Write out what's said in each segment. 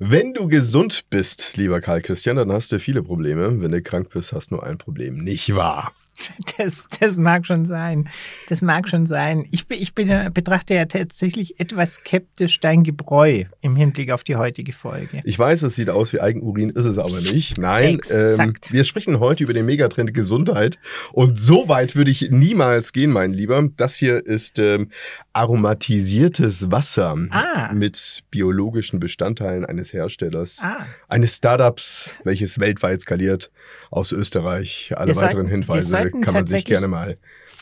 Wenn du gesund bist, lieber Karl Christian, dann hast du viele Probleme. Wenn du krank bist, hast du nur ein Problem. Nicht wahr? Das, das mag schon sein. Das mag schon sein. Ich, bin, ich bin, betrachte ja tatsächlich etwas skeptisch dein Gebräu im Hinblick auf die heutige Folge. Ich weiß, es sieht aus wie Eigenurin, ist es aber nicht. Nein, ähm, wir sprechen heute über den Megatrend Gesundheit. Und so weit würde ich niemals gehen, mein Lieber. Das hier ist ähm, aromatisiertes Wasser ah. mit biologischen Bestandteilen eines Herstellers, ah. eines Startups, welches weltweit skaliert aus Österreich. Alle wir weiteren sollten, Hinweise kann man sich gerne mal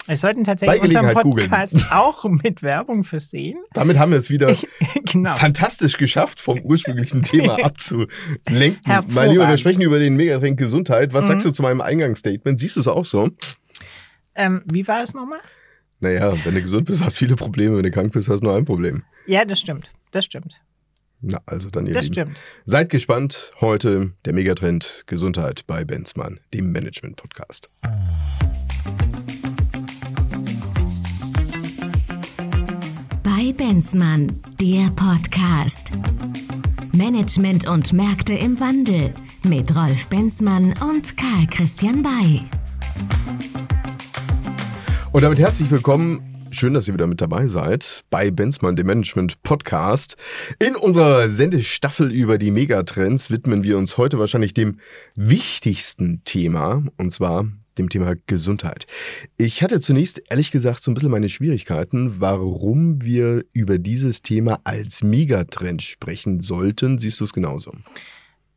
wir sollten tatsächlich unseren Podcast googlen. auch mit Werbung versehen. Damit haben wir es wieder genau. fantastisch geschafft, vom ursprünglichen Thema abzulenken. Mein Lieber, wir sprechen über den Megatrend Gesundheit. Was mhm. sagst du zu meinem Eingangsstatement? Siehst du es auch so? Ähm, wie war es nochmal? Naja, wenn du gesund bist, hast du viele Probleme. Wenn du krank bist, hast du nur ein Problem. Ja, das stimmt. Das stimmt. Na, also dann ihr Das Lieben. stimmt. Seid gespannt. Heute der Megatrend Gesundheit bei Benzmann, dem Management-Podcast. Bei Benzmann, der Podcast. Management und Märkte im Wandel mit Rolf Benzmann und Karl Christian Bay. Und damit herzlich willkommen Schön, dass ihr wieder mit dabei seid bei Benzmann, dem Management Podcast. In unserer Sendestaffel über die Megatrends widmen wir uns heute wahrscheinlich dem wichtigsten Thema, und zwar dem Thema Gesundheit. Ich hatte zunächst ehrlich gesagt so ein bisschen meine Schwierigkeiten, warum wir über dieses Thema als Megatrend sprechen sollten. Siehst du es genauso?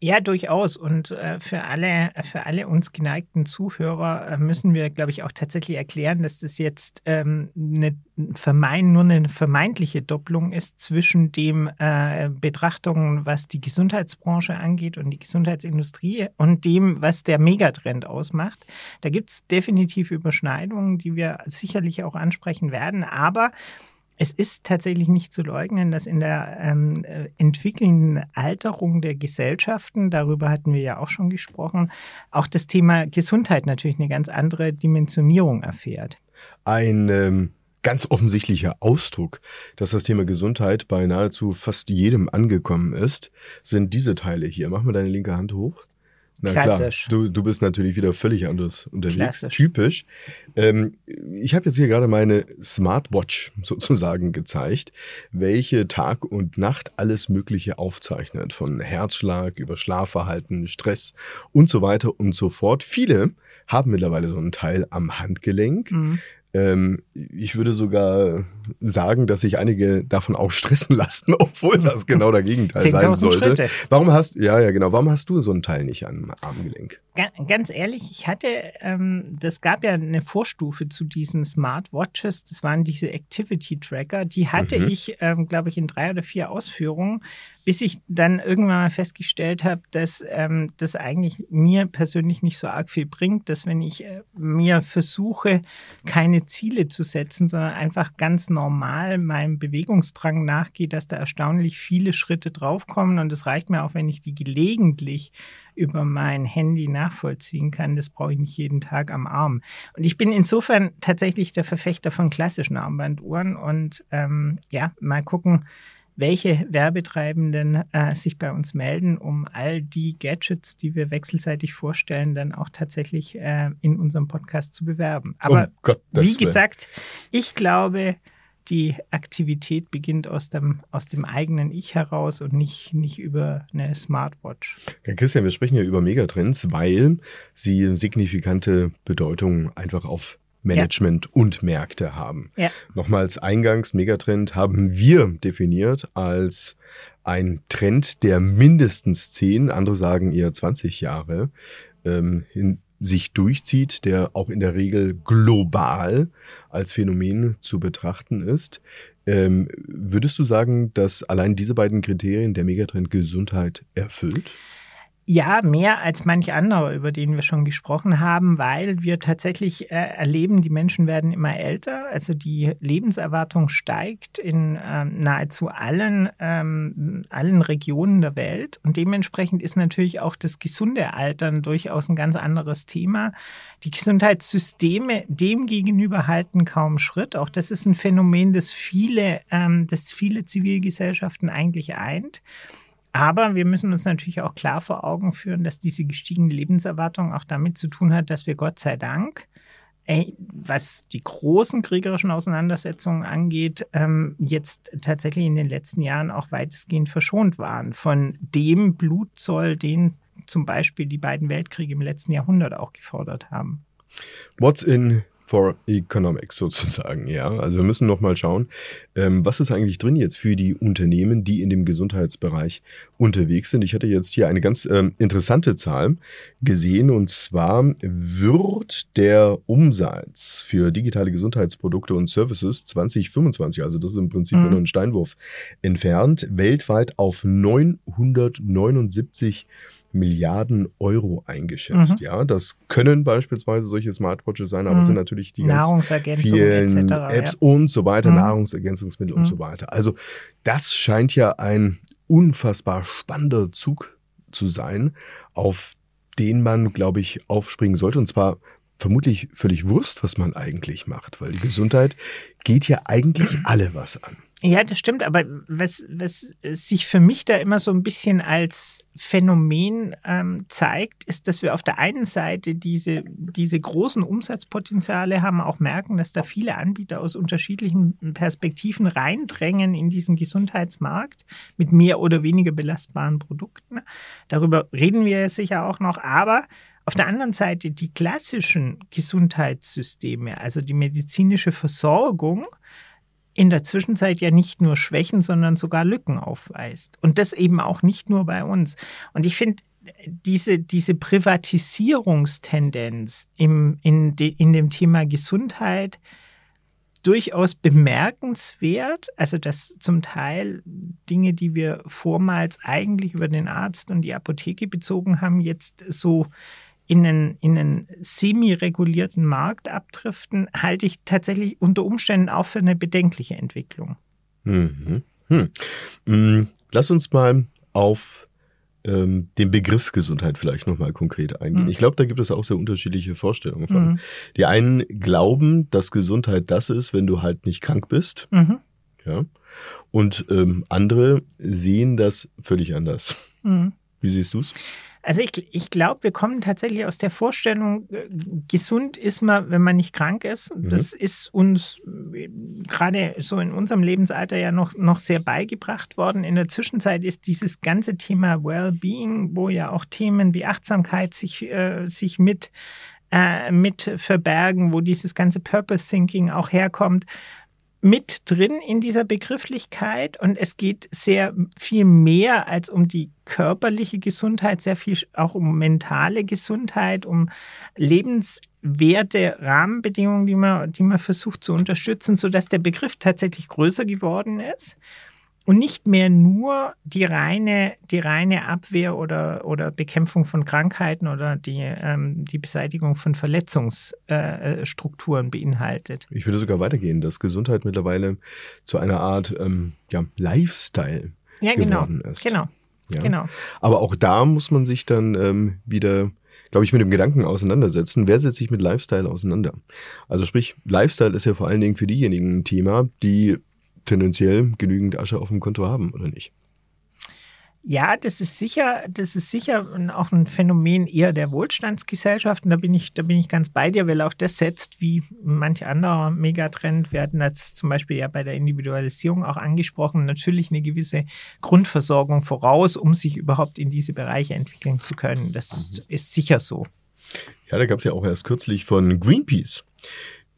Ja, durchaus. Und äh, für alle, für alle uns geneigten Zuhörer äh, müssen wir, glaube ich, auch tatsächlich erklären, dass das jetzt ähm, eine vermein, nur eine vermeintliche Doppelung ist zwischen dem äh, Betrachtungen, was die Gesundheitsbranche angeht und die Gesundheitsindustrie und dem, was der Megatrend ausmacht. Da gibt es definitiv Überschneidungen, die wir sicherlich auch ansprechen werden. Aber es ist tatsächlich nicht zu leugnen, dass in der ähm, äh, entwickelnden Alterung der Gesellschaften, darüber hatten wir ja auch schon gesprochen, auch das Thema Gesundheit natürlich eine ganz andere Dimensionierung erfährt. Ein ähm, ganz offensichtlicher Ausdruck, dass das Thema Gesundheit bei nahezu fast jedem angekommen ist, sind diese Teile hier. Mach mal deine linke Hand hoch. Na Klassisch. klar, du, du bist natürlich wieder völlig anders unterwegs. Klassisch. Typisch. Ähm, ich habe jetzt hier gerade meine Smartwatch sozusagen gezeigt, welche Tag und Nacht alles Mögliche aufzeichnet. Von Herzschlag über Schlafverhalten, Stress und so weiter und so fort. Viele haben mittlerweile so einen Teil am Handgelenk. Mhm. Ähm, ich würde sogar sagen, dass sich einige davon auch stressen lassen, obwohl das genau der Gegenteil sein sollte. Schritte. Warum hast ja ja genau, warum hast du so einen Teil nicht am Armgelenk? Ganz ehrlich, ich hatte, ähm, das gab ja eine Vorstufe zu diesen Smartwatches, das waren diese Activity Tracker, die hatte mhm. ich, ähm, glaube ich, in drei oder vier Ausführungen, bis ich dann irgendwann mal festgestellt habe, dass ähm, das eigentlich mir persönlich nicht so arg viel bringt, dass wenn ich äh, mir versuche, keine Ziele zu setzen, sondern einfach ganz normal meinem Bewegungsdrang nachgehe, dass da erstaunlich viele Schritte draufkommen und es reicht mir auch, wenn ich die gelegentlich über mein Handy nachvollziehen kann. Das brauche ich nicht jeden Tag am Arm. Und ich bin insofern tatsächlich der Verfechter von klassischen Armbanduhren und ähm, ja, mal gucken, welche Werbetreibenden äh, sich bei uns melden, um all die Gadgets, die wir wechselseitig vorstellen, dann auch tatsächlich äh, in unserem Podcast zu bewerben. Aber um wie gesagt, ich glaube, die Aktivität beginnt aus dem, aus dem eigenen Ich heraus und nicht, nicht über eine Smartwatch. Ja, Christian, wir sprechen ja über Megatrends, weil sie signifikante Bedeutung einfach auf Management ja. und Märkte haben. Ja. Nochmals eingangs, Megatrend haben wir definiert als ein Trend, der mindestens 10, andere sagen eher 20 Jahre ähm, in, sich durchzieht, der auch in der Regel global als Phänomen zu betrachten ist. Ähm, würdest du sagen, dass allein diese beiden Kriterien der Megatrend Gesundheit erfüllt? Ja, mehr als manch anderer, über den wir schon gesprochen haben, weil wir tatsächlich äh, erleben, die Menschen werden immer älter, also die Lebenserwartung steigt in ähm, nahezu allen, ähm, allen Regionen der Welt und dementsprechend ist natürlich auch das gesunde Altern durchaus ein ganz anderes Thema. Die Gesundheitssysteme dem gegenüber halten kaum Schritt. Auch das ist ein Phänomen, das viele, ähm, das viele Zivilgesellschaften eigentlich eint. Aber wir müssen uns natürlich auch klar vor Augen führen, dass diese gestiegene Lebenserwartung auch damit zu tun hat, dass wir Gott sei Dank was die großen kriegerischen Auseinandersetzungen angeht, ähm, jetzt tatsächlich in den letzten Jahren auch weitestgehend verschont waren von dem Blutzoll, den zum Beispiel die beiden Weltkriege im letzten Jahrhundert auch gefordert haben. What's in for Economics sozusagen, ja. Also wir müssen nochmal schauen, ähm, was ist eigentlich drin jetzt für die Unternehmen, die in dem Gesundheitsbereich unterwegs sind. Ich hatte jetzt hier eine ganz ähm, interessante Zahl gesehen und zwar wird der Umsatz für digitale Gesundheitsprodukte und Services 2025, also das ist im Prinzip mhm. nur ein Steinwurf entfernt, weltweit auf 979 Milliarden Euro eingeschätzt. Mhm. Ja, das können beispielsweise solche Smartwatches sein, aber mhm. es sind natürlich die ganz vielen etc., Apps ja. und so weiter, mhm. Nahrungsergänzungsmittel und so mhm. weiter. Also das scheint ja ein unfassbar spannender Zug zu sein, auf den man, glaube ich, aufspringen sollte. Und zwar vermutlich völlig Wurst, was man eigentlich macht, weil die Gesundheit geht ja eigentlich alle was an. Ja, das stimmt, aber was, was sich für mich da immer so ein bisschen als Phänomen ähm, zeigt, ist, dass wir auf der einen Seite diese, diese großen Umsatzpotenziale haben, auch merken, dass da viele Anbieter aus unterschiedlichen Perspektiven reindrängen in diesen Gesundheitsmarkt mit mehr oder weniger belastbaren Produkten. Darüber reden wir sicher auch noch, aber auf der anderen Seite die klassischen Gesundheitssysteme, also die medizinische Versorgung, in der Zwischenzeit ja nicht nur Schwächen, sondern sogar Lücken aufweist. Und das eben auch nicht nur bei uns. Und ich finde, diese, diese Privatisierungstendenz im, in, de, in dem Thema Gesundheit durchaus bemerkenswert. Also, dass zum Teil Dinge, die wir vormals eigentlich über den Arzt und die Apotheke bezogen haben, jetzt so in einen, in einen semi-regulierten Markt abdriften, halte ich tatsächlich unter Umständen auch für eine bedenkliche Entwicklung. Mhm. Hm. Hm. Lass uns mal auf ähm, den Begriff Gesundheit vielleicht nochmal konkret eingehen. Mhm. Ich glaube, da gibt es auch sehr unterschiedliche Vorstellungen von. Mhm. Die einen glauben, dass Gesundheit das ist, wenn du halt nicht krank bist. Mhm. Ja. Und ähm, andere sehen das völlig anders. Mhm. Wie siehst du es? Also ich, ich glaube, wir kommen tatsächlich aus der Vorstellung, äh, gesund ist man, wenn man nicht krank ist. Mhm. Das ist uns äh, gerade so in unserem Lebensalter ja noch, noch sehr beigebracht worden. In der Zwischenzeit ist dieses ganze Thema Wellbeing, wo ja auch Themen wie Achtsamkeit sich, äh, sich mit, äh, mit verbergen, wo dieses ganze Purpose Thinking auch herkommt, mit drin in dieser Begrifflichkeit und es geht sehr viel mehr als um die körperliche Gesundheit, sehr viel auch um mentale Gesundheit, um lebenswerte Rahmenbedingungen, die man, die man versucht zu unterstützen, sodass der Begriff tatsächlich größer geworden ist und nicht mehr nur die reine, die reine Abwehr oder, oder Bekämpfung von Krankheiten oder die, ähm, die Beseitigung von Verletzungsstrukturen äh, beinhaltet. Ich würde sogar weitergehen, dass Gesundheit mittlerweile zu einer Art ähm, ja, Lifestyle ja, genau, geworden ist. Genau. Ja? genau. Aber auch da muss man sich dann ähm, wieder glaube ich, mit dem Gedanken auseinandersetzen, wer setzt sich mit Lifestyle auseinander? Also sprich, Lifestyle ist ja vor allen Dingen für diejenigen ein Thema, die tendenziell genügend Asche auf dem Konto haben, oder nicht? Ja, das ist sicher, das ist sicher auch ein Phänomen eher der Wohlstandsgesellschaften. Da bin ich, da bin ich ganz bei dir, weil auch das setzt, wie manch anderer Megatrend, wir hatten das zum Beispiel ja bei der Individualisierung auch angesprochen, natürlich eine gewisse Grundversorgung voraus, um sich überhaupt in diese Bereiche entwickeln zu können. Das mhm. ist sicher so. Ja, da gab es ja auch erst kürzlich von Greenpeace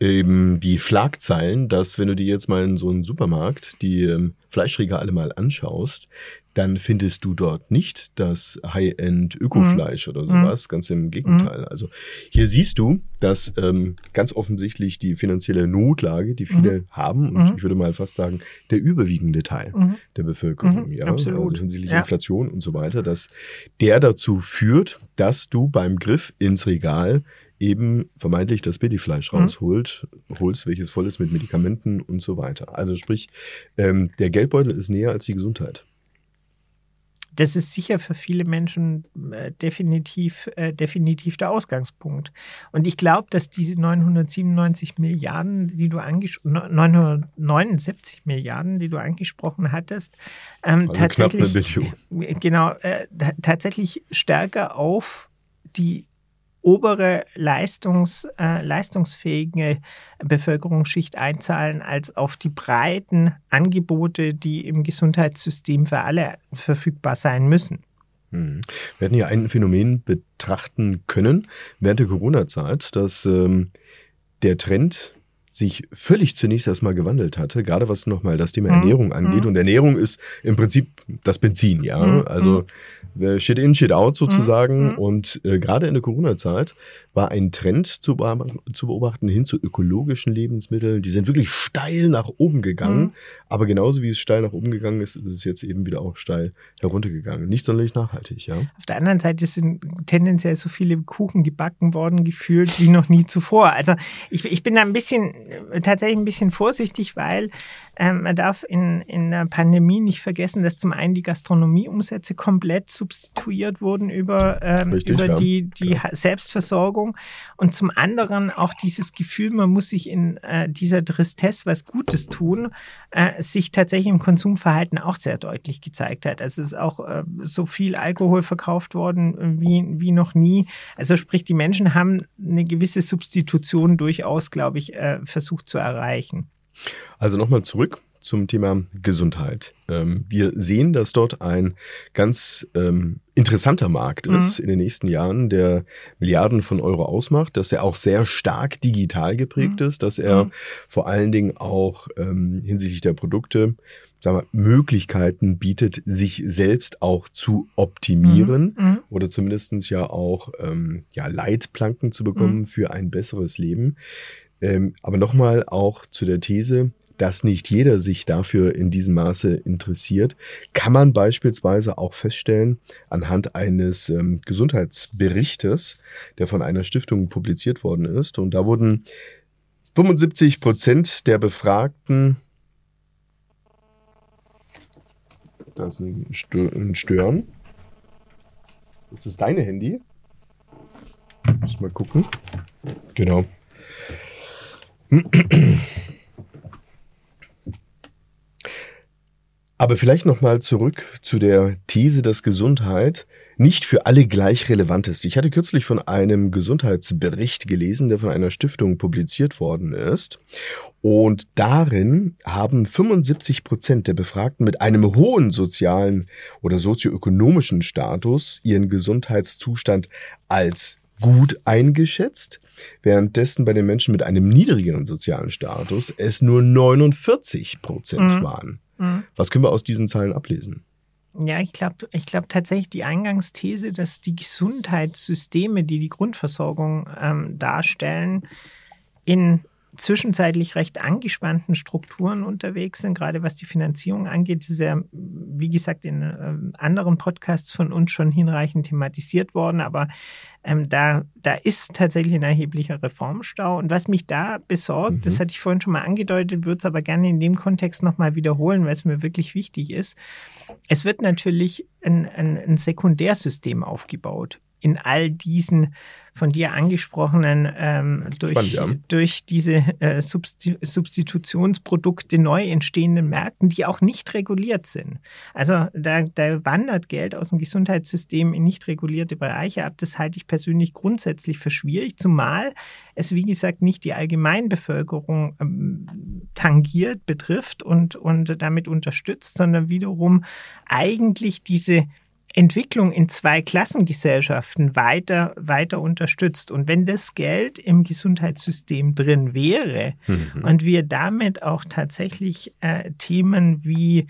eben die Schlagzeilen, dass wenn du dir jetzt mal in so einen Supermarkt die ähm, Fleischregale mal anschaust, dann findest du dort nicht das High-End Ökofleisch mhm. oder sowas. Mhm. Ganz im Gegenteil. Mhm. Also hier siehst du, dass ähm, ganz offensichtlich die finanzielle Notlage, die viele mhm. haben, und mhm. ich würde mal fast sagen, der überwiegende Teil mhm. der Bevölkerung, ja, Absolut. also hinsichtlich ja. Inflation und so weiter, dass der dazu führt, dass du beim Griff ins Regal eben vermeintlich das Billigfleisch mhm. rausholt, holst, welches voll ist mit Medikamenten und so weiter. Also sprich, ähm, der Geldbeutel ist näher als die Gesundheit. das ist sicher für viele Menschen äh, definitiv, äh, definitiv der Ausgangspunkt. Und ich glaube, dass diese 997 Milliarden, die du angesprochen 979 Milliarden, die du angesprochen hattest, ähm, also tatsächlich, genau, äh, tatsächlich stärker auf die obere Leistungs, äh, leistungsfähige Bevölkerungsschicht einzahlen als auf die breiten Angebote, die im Gesundheitssystem für alle verfügbar sein müssen. Hm. Wir hätten ja ein Phänomen betrachten können während der Corona-Zeit, dass ähm, der Trend sich völlig zunächst erstmal gewandelt hatte, gerade was nochmal das Thema mhm. Ernährung angeht. Mhm. Und Ernährung ist im Prinzip das Benzin, ja. Mhm. Also äh, Shit in, Shit out sozusagen. Mhm. Und äh, gerade in der Corona-Zeit war ein Trend zu, zu, beobachten hin zu ökologischen Lebensmitteln. Die sind wirklich steil nach oben gegangen. Mhm. Aber genauso wie es steil nach oben gegangen ist, ist es jetzt eben wieder auch steil heruntergegangen. Nicht sonderlich nachhaltig, ja. Auf der anderen Seite sind tendenziell so viele Kuchen gebacken worden, gefühlt wie noch nie zuvor. Also ich, ich bin da ein bisschen, tatsächlich ein bisschen vorsichtig, weil ähm, man darf in, in der Pandemie nicht vergessen, dass zum einen die Gastronomieumsätze komplett substituiert wurden über, ähm, Richtig, über ja. die, die ja. Selbstversorgung und zum anderen auch dieses Gefühl, man muss sich in äh, dieser Tristesse was Gutes tun, äh, sich tatsächlich im Konsumverhalten auch sehr deutlich gezeigt hat. Also es ist auch äh, so viel Alkohol verkauft worden wie, wie noch nie. Also sprich, die Menschen haben eine gewisse Substitution durchaus, glaube ich, äh, versucht zu erreichen. Also nochmal zurück zum Thema Gesundheit. Ähm, wir sehen, dass dort ein ganz ähm, interessanter Markt mhm. ist mhm. in den nächsten Jahren, der Milliarden von Euro ausmacht, dass er auch sehr stark digital geprägt mhm. ist, dass er mhm. vor allen Dingen auch ähm, hinsichtlich der Produkte sagen wir, Möglichkeiten bietet, sich selbst auch zu optimieren mhm. mhm. oder zumindestens ja auch ähm, ja, Leitplanken zu bekommen für ein besseres Leben. Ähm, aber nochmal auch zu der These, dass nicht jeder sich dafür in diesem Maße interessiert, kann man beispielsweise auch feststellen anhand eines ähm, Gesundheitsberichtes, der von einer Stiftung publiziert worden ist. Und da wurden 75 Prozent der Befragten da ist ein Stören. Ist das deine Handy? Muss mal gucken. Genau. Aber vielleicht nochmal zurück zu der These, dass Gesundheit nicht für alle gleich relevant ist. Ich hatte kürzlich von einem Gesundheitsbericht gelesen, der von einer Stiftung publiziert worden ist. Und darin haben 75 Prozent der Befragten mit einem hohen sozialen oder sozioökonomischen Status ihren Gesundheitszustand als gut eingeschätzt, währenddessen bei den Menschen mit einem niedrigeren sozialen Status es nur 49 Prozent mhm. waren. Mhm. Was können wir aus diesen Zahlen ablesen? Ja, ich glaube ich glaub tatsächlich die Eingangsthese, dass die Gesundheitssysteme, die die Grundversorgung ähm, darstellen, in zwischenzeitlich recht angespannten Strukturen unterwegs sind, gerade was die Finanzierung angeht. Das ist ja, wie gesagt, in äh, anderen Podcasts von uns schon hinreichend thematisiert worden, aber ähm, da, da ist tatsächlich ein erheblicher Reformstau. Und was mich da besorgt, mhm. das hatte ich vorhin schon mal angedeutet, würde es aber gerne in dem Kontext nochmal wiederholen, weil es mir wirklich wichtig ist. Es wird natürlich ein, ein, ein Sekundärsystem aufgebaut in all diesen von dir angesprochenen ähm, durch, Spannend, ja. durch diese äh, Substitutionsprodukte neu entstehenden Märkten, die auch nicht reguliert sind. Also da, da wandert Geld aus dem Gesundheitssystem in nicht regulierte Bereiche ab. Das halte ich persönlich grundsätzlich für schwierig, zumal es, wie gesagt, nicht die Allgemeinbevölkerung ähm, tangiert, betrifft und, und damit unterstützt, sondern wiederum eigentlich diese Entwicklung in zwei Klassengesellschaften weiter, weiter unterstützt. Und wenn das Geld im Gesundheitssystem drin wäre mhm. und wir damit auch tatsächlich äh, Themen wie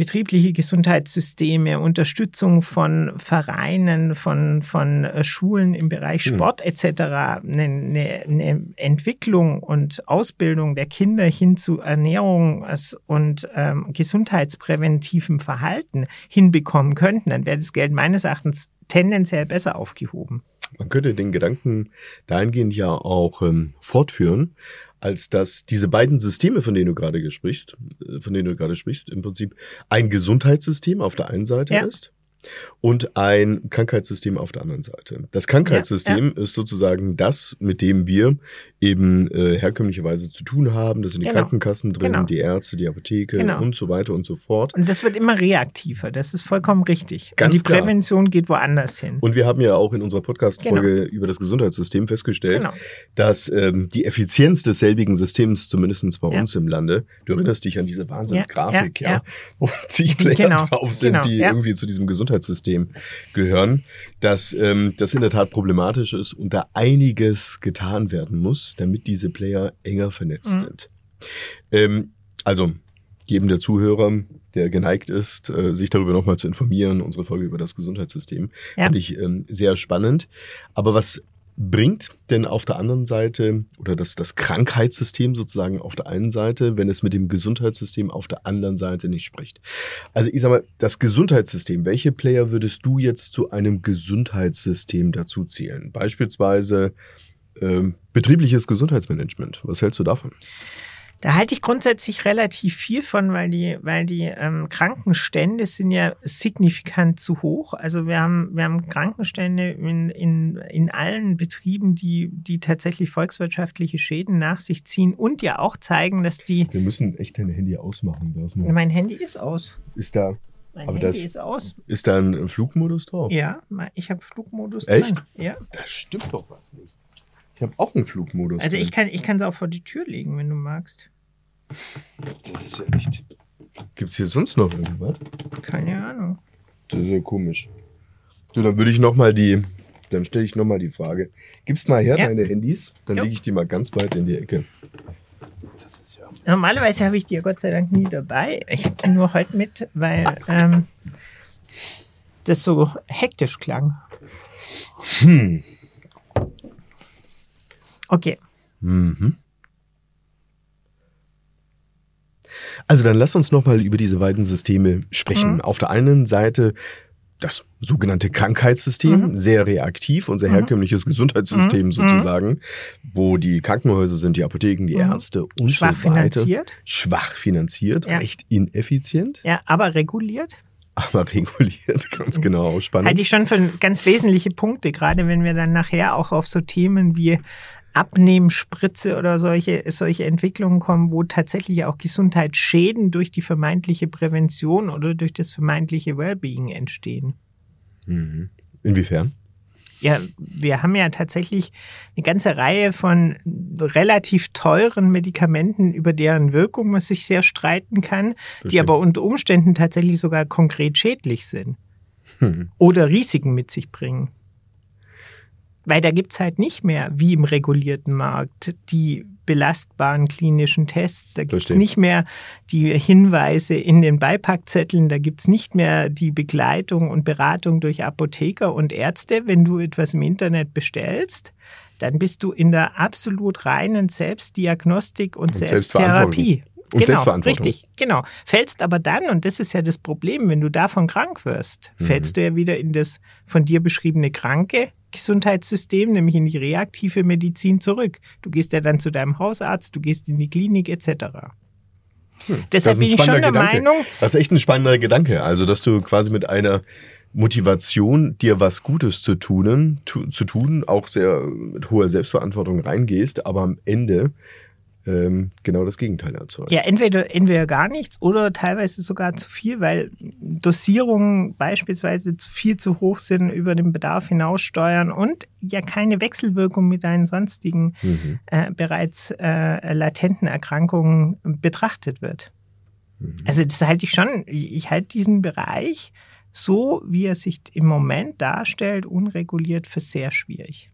betriebliche Gesundheitssysteme, Unterstützung von Vereinen, von, von äh, Schulen im Bereich hm. Sport etc., eine, eine, eine Entwicklung und Ausbildung der Kinder hin zu Ernährungs- und ähm, gesundheitspräventivem Verhalten hinbekommen könnten, dann wäre das Geld meines Erachtens tendenziell besser aufgehoben. Man könnte den Gedanken dahingehend ja auch ähm, fortführen. Als dass diese beiden Systeme, von denen du gerade sprichst, äh, von denen du gerade sprichst, im Prinzip ein Gesundheitssystem auf der einen Seite ja. ist und ein Krankheitssystem auf der anderen Seite. Das Krankheitssystem ja, ja. ist sozusagen das, mit dem wir eben äh, herkömmlicherweise zu tun haben. Das sind die genau. Krankenkassen drin, genau. die Ärzte, die Apotheke genau. und so weiter und so fort. Und das wird immer reaktiver. Das ist vollkommen richtig. Ganz und die klar. Prävention geht woanders hin. Und wir haben ja auch in unserer Podcast-Folge genau. über das Gesundheitssystem festgestellt, genau. dass ähm, die Effizienz desselbigen Systems, zumindest bei ja. uns im Lande, du erinnerst dich an diese Wahnsinnsgrafik, ja, wo zig Player genau. drauf sind, die irgendwie zu diesem Gesundheitssystem Gesundheitssystem gehören, dass ähm, das in der Tat problematisch ist und da einiges getan werden muss, damit diese Player enger vernetzt mhm. sind. Ähm, also jedem der Zuhörer, der geneigt ist, äh, sich darüber nochmal zu informieren, unsere Folge über das Gesundheitssystem, ja. fand ich ähm, sehr spannend. Aber was bringt denn auf der anderen Seite oder das, das Krankheitssystem sozusagen auf der einen Seite, wenn es mit dem Gesundheitssystem auf der anderen Seite nicht spricht? Also ich sag mal, das Gesundheitssystem, welche Player würdest du jetzt zu einem Gesundheitssystem dazu zählen? Beispielsweise ähm, betriebliches Gesundheitsmanagement. Was hältst du davon? Da halte ich grundsätzlich relativ viel von, weil die, weil die ähm, Krankenstände sind ja signifikant zu hoch. Also wir haben, wir haben Krankenstände in, in, in allen Betrieben, die, die tatsächlich volkswirtschaftliche Schäden nach sich ziehen und ja auch zeigen, dass die. Wir müssen echt dein Handy ausmachen. Ne? Mein Handy ist aus. Ist da. Mein aber Handy das, ist aus. Ist da ein Flugmodus drauf? Ja, ich habe Flugmodus Echt? dran. Ja. Das stimmt doch was nicht. Ich habe auch einen Flugmodus. Also ich kann ich es auch vor die Tür legen, wenn du magst. Das ist ja echt. Gibt es hier sonst noch irgendwas? Keine Ahnung. Das ist ja komisch. So, dann würde ich nochmal die. Dann stelle ich nochmal die Frage. Gibst mal her ja. deine Handys? Dann lege ich die mal ganz weit in die Ecke. Das ist ja Normalerweise habe ich die ja Gott sei Dank nie dabei. Ich habe die nur heute mit, weil ähm, das so hektisch klang. Hm. Okay. Mhm. Also dann lass uns nochmal über diese beiden Systeme sprechen. Mhm. Auf der einen Seite das sogenannte Krankheitssystem, mhm. sehr reaktiv, unser mhm. herkömmliches Gesundheitssystem mhm. sozusagen, wo die Krankenhäuser sind, die Apotheken, die mhm. Ärzte und Schwach so weiter. Finanziert. Schwach finanziert, ja. recht ineffizient. Ja, aber reguliert. Aber reguliert, ganz mhm. genau, spannend. Halte ich schon für ganz wesentliche Punkte, gerade wenn wir dann nachher auch auf so Themen wie Abnehmspritze oder solche, solche Entwicklungen kommen, wo tatsächlich auch Gesundheitsschäden durch die vermeintliche Prävention oder durch das vermeintliche Wellbeing entstehen. Mhm. Inwiefern? Ja, wir haben ja tatsächlich eine ganze Reihe von relativ teuren Medikamenten, über deren Wirkung man sich sehr streiten kann, Bestimmt. die aber unter Umständen tatsächlich sogar konkret schädlich sind hm. oder Risiken mit sich bringen. Weil da gibt es halt nicht mehr, wie im regulierten Markt, die belastbaren klinischen Tests. Da gibt es nicht mehr die Hinweise in den Beipackzetteln. Da gibt es nicht mehr die Begleitung und Beratung durch Apotheker und Ärzte. Wenn du etwas im Internet bestellst, dann bist du in der absolut reinen Selbstdiagnostik und, und Selbsttherapie. Und genau, richtig, genau. Fällst aber dann, und das ist ja das Problem, wenn du davon krank wirst, mhm. fällst du ja wieder in das von dir beschriebene kranke Gesundheitssystem, nämlich in die reaktive Medizin zurück. Du gehst ja dann zu deinem Hausarzt, du gehst in die Klinik etc. Hm, Deshalb bin ich schon der Gedanke. Meinung. Das ist echt ein spannender Gedanke. Also, dass du quasi mit einer Motivation, dir was Gutes zu tun, tu, zu tun, auch sehr mit hoher Selbstverantwortung reingehst, aber am Ende ähm, genau das Gegenteil erzeugt. Ja, entweder, entweder gar nichts oder teilweise sogar zu viel, weil Dosierungen beispielsweise zu viel zu hoch sind, über den Bedarf hinaussteuern und ja keine Wechselwirkung mit deinen sonstigen mhm. äh, bereits äh, latenten Erkrankungen betrachtet wird. Mhm. Also das halte ich schon, ich halte diesen Bereich so, wie er sich im Moment darstellt, unreguliert für sehr schwierig.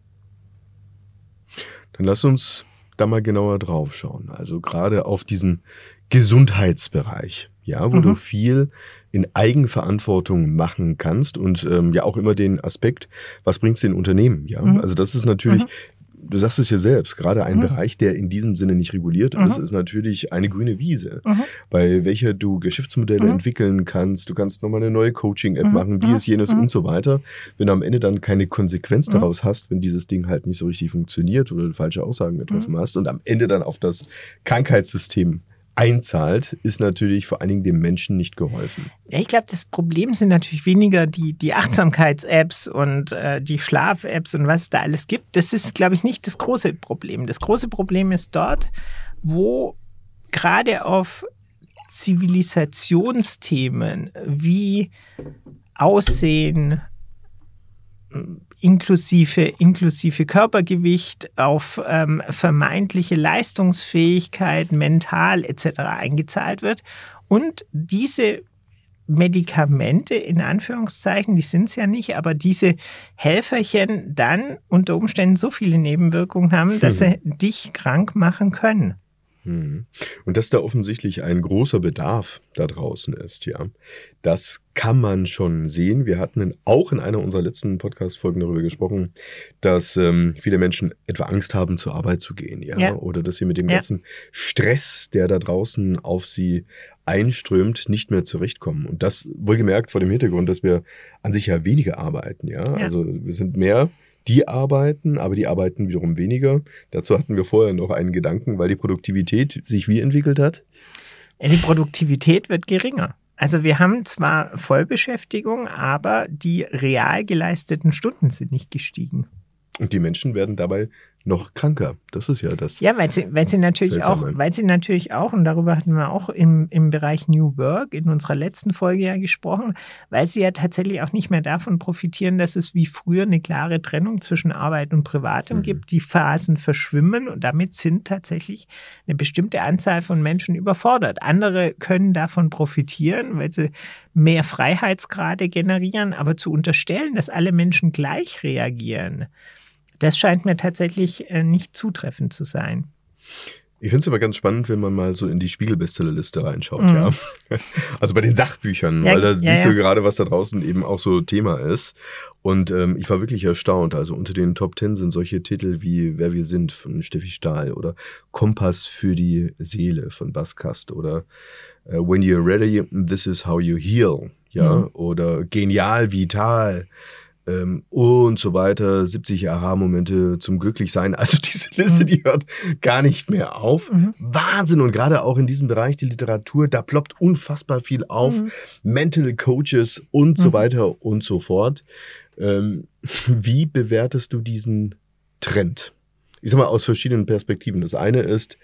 Dann lass uns da mal genauer drauf schauen. Also gerade auf diesen Gesundheitsbereich, ja, wo mhm. du viel in Eigenverantwortung machen kannst und ähm, ja auch immer den Aspekt, was bringt's den Unternehmen, ja. Mhm. Also das ist natürlich, mhm du sagst es ja selbst, gerade ein mhm. Bereich, der in diesem Sinne nicht reguliert mhm. ist, ist natürlich eine grüne Wiese, mhm. bei welcher du Geschäftsmodelle mhm. entwickeln kannst. Du kannst nochmal eine neue Coaching-App mhm. machen, dies, jenes und so weiter. Wenn du am Ende dann keine Konsequenz daraus hast, wenn dieses Ding halt nicht so richtig funktioniert oder falsche Aussagen getroffen hast und am Ende dann auf das Krankheitssystem einzahlt, ist natürlich vor allen Dingen dem Menschen nicht geholfen. Ja, ich glaube, das Problem sind natürlich weniger die, die Achtsamkeits-Apps und äh, die Schlaf-Apps und was es da alles gibt. Das ist, glaube ich, nicht das große Problem. Das große Problem ist dort, wo gerade auf Zivilisationsthemen wie Aussehen, inklusive, inklusive Körpergewicht, auf ähm, vermeintliche Leistungsfähigkeit, mental etc. eingezahlt wird. Und diese Medikamente, in Anführungszeichen, die sind es ja nicht, aber diese Helferchen dann unter Umständen so viele Nebenwirkungen haben, dass hm. sie dich krank machen können. Mhm. Und dass da offensichtlich ein großer Bedarf da draußen ist, ja. Das kann man schon sehen. Wir hatten auch in einer unserer letzten Podcast-Folgen darüber gesprochen, dass ähm, viele Menschen etwa Angst haben, zur Arbeit zu gehen, ja. ja. Oder dass sie mit dem ja. ganzen Stress, der da draußen auf sie einströmt, nicht mehr zurechtkommen. Und das wohlgemerkt vor dem Hintergrund, dass wir an sich ja weniger arbeiten, ja. ja. Also wir sind mehr die arbeiten, aber die arbeiten wiederum weniger. Dazu hatten wir vorher noch einen Gedanken, weil die Produktivität sich wie entwickelt hat? Die Produktivität wird geringer. Also wir haben zwar Vollbeschäftigung, aber die real geleisteten Stunden sind nicht gestiegen. Und die Menschen werden dabei noch kranker. Das ist ja das. Ja, weil sie, weil sie natürlich auch, weil sie natürlich auch, und darüber hatten wir auch im, im Bereich New Work in unserer letzten Folge ja gesprochen, weil sie ja tatsächlich auch nicht mehr davon profitieren, dass es wie früher eine klare Trennung zwischen Arbeit und Privatem mhm. gibt. Die Phasen verschwimmen und damit sind tatsächlich eine bestimmte Anzahl von Menschen überfordert. Andere können davon profitieren, weil sie mehr Freiheitsgrade generieren, aber zu unterstellen, dass alle Menschen gleich reagieren, das scheint mir tatsächlich äh, nicht zutreffend zu sein. Ich finde es aber ganz spannend, wenn man mal so in die Spiegel-Bestsellerliste reinschaut, mhm. ja. Also bei den Sachbüchern, ja, weil da ja, siehst du ja. gerade, was da draußen eben auch so Thema ist. Und ähm, ich war wirklich erstaunt. Also unter den Top Ten sind solche Titel wie Wer wir sind von Steffi Stahl oder Kompass für die Seele von Bas Kast oder uh, When You're Ready, This is How You Heal, ja. Mhm. Oder Genial Vital ähm, und so weiter, 70 Aha-Momente zum Glücklichsein. Also diese Liste, mhm. die hört gar nicht mehr auf. Mhm. Wahnsinn! Und gerade auch in diesem Bereich die Literatur, da ploppt unfassbar viel auf. Mhm. Mental Coaches und so mhm. weiter und so fort. Ähm, wie bewertest du diesen Trend? Ich sag mal aus verschiedenen Perspektiven. Das eine ist,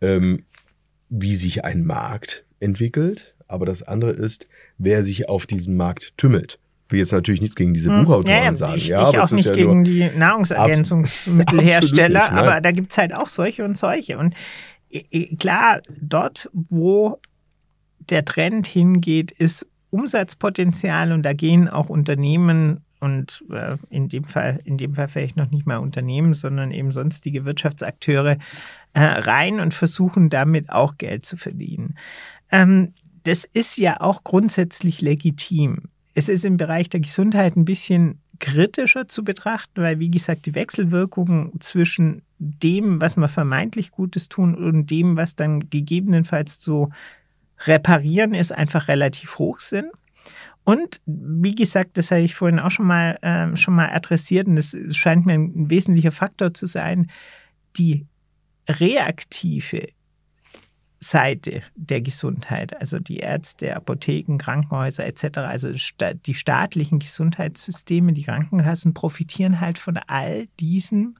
ähm, wie sich ein Markt entwickelt, aber das andere ist, wer sich auf diesem Markt tümmelt will jetzt natürlich nichts gegen diese hm. Buchautoren ja, sagen. Ich, ja, ich auch nicht ja gegen die Nahrungsergänzungsmittelhersteller, aber da gibt es halt auch solche und solche. Und klar, dort, wo der Trend hingeht, ist Umsatzpotenzial und da gehen auch Unternehmen und äh, in dem Fall, in dem Fall vielleicht noch nicht mal Unternehmen, sondern eben sonstige Wirtschaftsakteure äh, rein und versuchen damit auch Geld zu verdienen. Ähm, das ist ja auch grundsätzlich legitim. Es ist im Bereich der Gesundheit ein bisschen kritischer zu betrachten, weil, wie gesagt, die Wechselwirkungen zwischen dem, was wir vermeintlich Gutes tun und dem, was dann gegebenenfalls zu reparieren ist, einfach relativ hoch sind. Und wie gesagt, das habe ich vorhin auch schon mal, äh, schon mal adressiert und das scheint mir ein wesentlicher Faktor zu sein, die reaktive Seite der Gesundheit, also die Ärzte, Apotheken, Krankenhäuser etc., also die staatlichen Gesundheitssysteme, die Krankenkassen profitieren halt von all diesem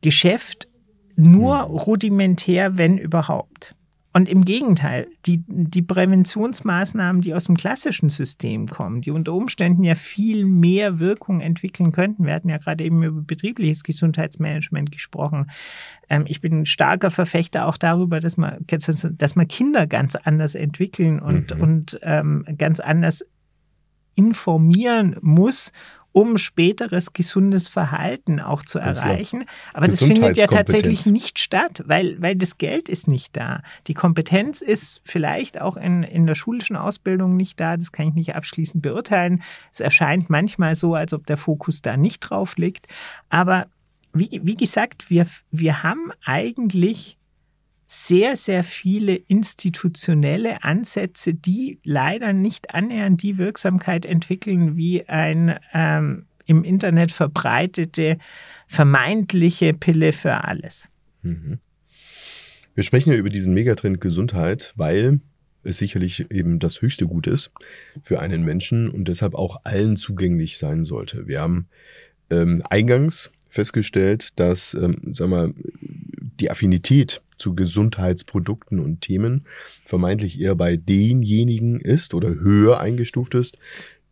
Geschäft nur hm. rudimentär, wenn überhaupt. Und im Gegenteil, die, die Präventionsmaßnahmen, die aus dem klassischen System kommen, die unter Umständen ja viel mehr Wirkung entwickeln könnten. Wir hatten ja gerade eben über betriebliches Gesundheitsmanagement gesprochen. Ähm, ich bin ein starker Verfechter auch darüber, dass man, dass man Kinder ganz anders entwickeln und, mhm. und ähm, ganz anders informieren muss, um späteres gesundes Verhalten auch zu Ganz erreichen. Klar. Aber das findet ja tatsächlich nicht statt, weil, weil das Geld ist nicht da. Die Kompetenz ist vielleicht auch in, in der schulischen Ausbildung nicht da. Das kann ich nicht abschließend beurteilen. Es erscheint manchmal so, als ob der Fokus da nicht drauf liegt. Aber wie, wie gesagt, wir, wir haben eigentlich sehr, sehr viele institutionelle Ansätze, die leider nicht annähernd die Wirksamkeit entwickeln wie ein ähm, im Internet verbreitete vermeintliche Pille für alles. Mhm. Wir sprechen ja über diesen Megatrend Gesundheit, weil es sicherlich eben das höchste Gut ist für einen Menschen und deshalb auch allen zugänglich sein sollte. Wir haben ähm, eingangs festgestellt, dass, ähm, sag mal, die Affinität zu Gesundheitsprodukten und Themen vermeintlich eher bei denjenigen ist oder höher eingestuft ist,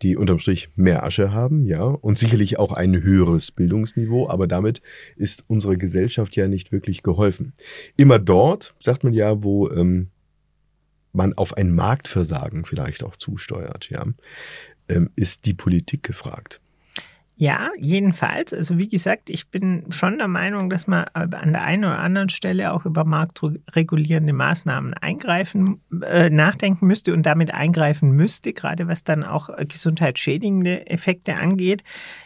die unterm Strich mehr Asche haben, ja, und sicherlich auch ein höheres Bildungsniveau, aber damit ist unserer Gesellschaft ja nicht wirklich geholfen. Immer dort, sagt man ja, wo ähm, man auf ein Marktversagen vielleicht auch zusteuert, ja, ähm, ist die Politik gefragt. Ja, jedenfalls. Also wie gesagt, ich bin schon der Meinung, dass man an der einen oder anderen Stelle auch über marktregulierende Maßnahmen eingreifen, äh, nachdenken müsste und damit eingreifen müsste, gerade was dann auch gesundheitsschädigende Effekte angeht.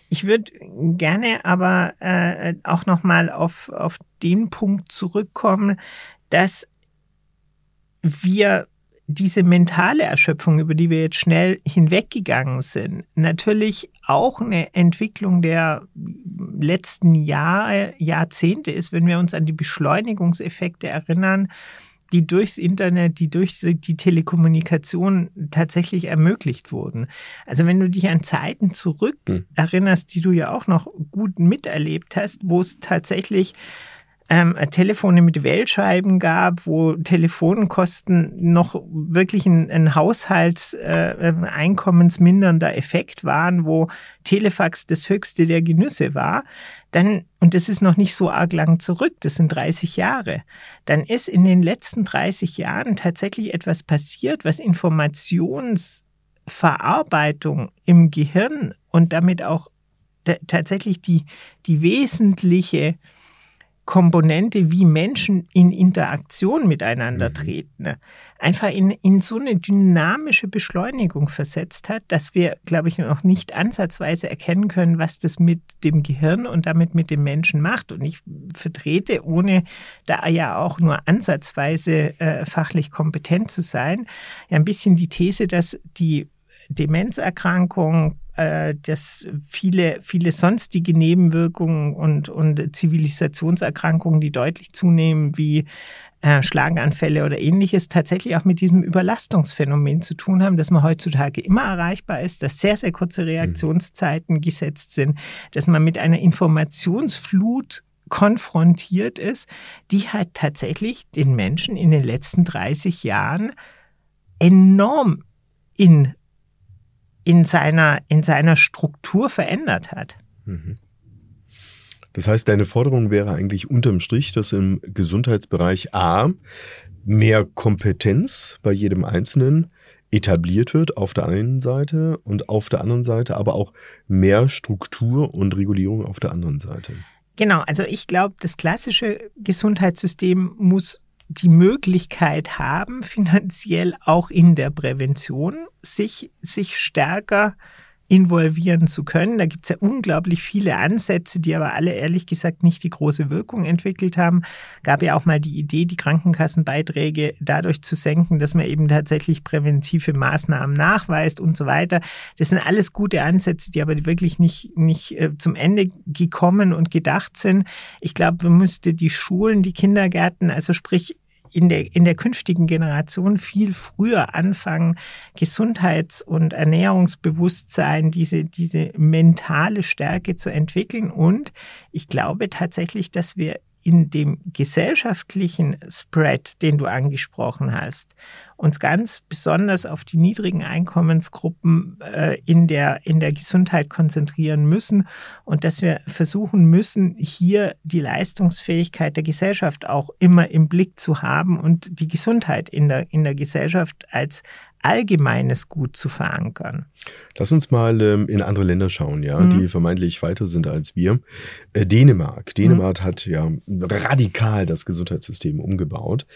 Ich würde gerne aber äh, auch nochmal auf, auf den Punkt zurückkommen, dass wir diese mentale Erschöpfung, über die wir jetzt schnell hinweggegangen sind, natürlich auch eine Entwicklung der letzten Jahre, Jahrzehnte ist, wenn wir uns an die Beschleunigungseffekte erinnern, die durchs Internet, die durch die Telekommunikation tatsächlich ermöglicht wurden. Also wenn du dich an Zeiten zurück hm. erinnerst, die du ja auch noch gut miterlebt hast, wo es tatsächlich ähm, Telefone mit Wählscheiben gab, wo Telefonkosten noch wirklich ein, ein Haushaltseinkommensmindernder äh, Effekt waren, wo Telefax das höchste der Genüsse war, dann, und das ist noch nicht so arg lang zurück, das sind 30 Jahre, dann ist in den letzten 30 Jahren tatsächlich etwas passiert, was Informationsverarbeitung im Gehirn und damit auch tatsächlich die, die wesentliche Komponente, wie Menschen in Interaktion miteinander mhm. treten, einfach in, in so eine dynamische Beschleunigung versetzt hat, dass wir, glaube ich, noch nicht ansatzweise erkennen können, was das mit dem Gehirn und damit mit dem Menschen macht. Und ich vertrete, ohne da ja auch nur ansatzweise äh, fachlich kompetent zu sein, ja ein bisschen die These, dass die Demenzerkrankung, äh, dass viele, viele sonstige Nebenwirkungen und, und Zivilisationserkrankungen, die deutlich zunehmen, wie äh, Schlaganfälle oder ähnliches, tatsächlich auch mit diesem Überlastungsphänomen zu tun haben, dass man heutzutage immer erreichbar ist, dass sehr, sehr kurze mhm. Reaktionszeiten gesetzt sind, dass man mit einer Informationsflut konfrontiert ist, die halt tatsächlich den Menschen in den letzten 30 Jahren enorm in in seiner, in seiner Struktur verändert hat. Mhm. Das heißt, deine Forderung wäre eigentlich unterm Strich, dass im Gesundheitsbereich A mehr Kompetenz bei jedem Einzelnen etabliert wird auf der einen Seite und auf der anderen Seite aber auch mehr Struktur und Regulierung auf der anderen Seite. Genau, also ich glaube, das klassische Gesundheitssystem muss die Möglichkeit haben, finanziell auch in der Prävention sich, sich stärker involvieren zu können. Da gibt es ja unglaublich viele Ansätze, die aber alle ehrlich gesagt nicht die große Wirkung entwickelt haben. Gab ja auch mal die Idee, die Krankenkassenbeiträge dadurch zu senken, dass man eben tatsächlich präventive Maßnahmen nachweist und so weiter. Das sind alles gute Ansätze, die aber wirklich nicht, nicht äh, zum Ende gekommen und gedacht sind. Ich glaube, man müsste die Schulen, die Kindergärten, also sprich in der, in der künftigen Generation viel früher anfangen, Gesundheits- und Ernährungsbewusstsein, diese, diese mentale Stärke zu entwickeln. Und ich glaube tatsächlich, dass wir in dem gesellschaftlichen Spread, den du angesprochen hast, uns ganz besonders auf die niedrigen Einkommensgruppen äh, in, der, in der Gesundheit konzentrieren müssen und dass wir versuchen müssen, hier die Leistungsfähigkeit der Gesellschaft auch immer im Blick zu haben und die Gesundheit in der, in der Gesellschaft als allgemeines Gut zu verankern. Lass uns mal ähm, in andere Länder schauen, ja, mhm. die vermeintlich weiter sind als wir. Äh, Dänemark. Dänemark mhm. hat ja radikal das Gesundheitssystem umgebaut.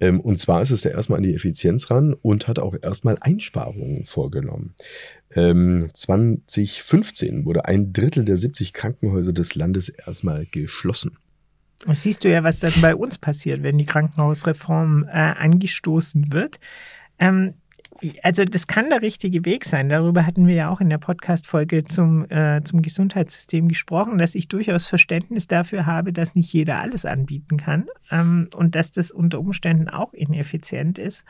Ähm, und zwar ist es ja erstmal an die Effizienz ran und hat auch erstmal Einsparungen vorgenommen. Ähm, 2015 wurde ein Drittel der 70 Krankenhäuser des Landes erstmal geschlossen. Das siehst du ja, was dann bei uns passiert, wenn die Krankenhausreform äh, angestoßen wird. Ähm, also das kann der richtige Weg sein. Darüber hatten wir ja auch in der Podcast-Folge zum, äh, zum Gesundheitssystem gesprochen, dass ich durchaus Verständnis dafür habe, dass nicht jeder alles anbieten kann ähm, und dass das unter Umständen auch ineffizient ist.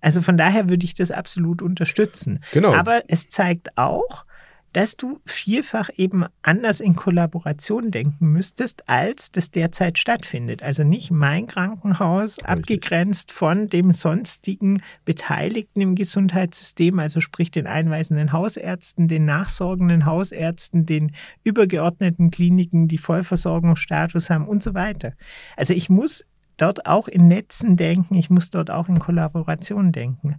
Also von daher würde ich das absolut unterstützen. Genau. Aber es zeigt auch, dass du vielfach eben anders in Kollaboration denken müsstest, als das derzeit stattfindet. Also nicht mein Krankenhaus Richtig. abgegrenzt von dem sonstigen Beteiligten im Gesundheitssystem, also sprich den einweisenden Hausärzten, den nachsorgenden Hausärzten, den übergeordneten Kliniken, die Vollversorgungsstatus haben und so weiter. Also ich muss dort auch in Netzen denken, ich muss dort auch in Kollaboration denken.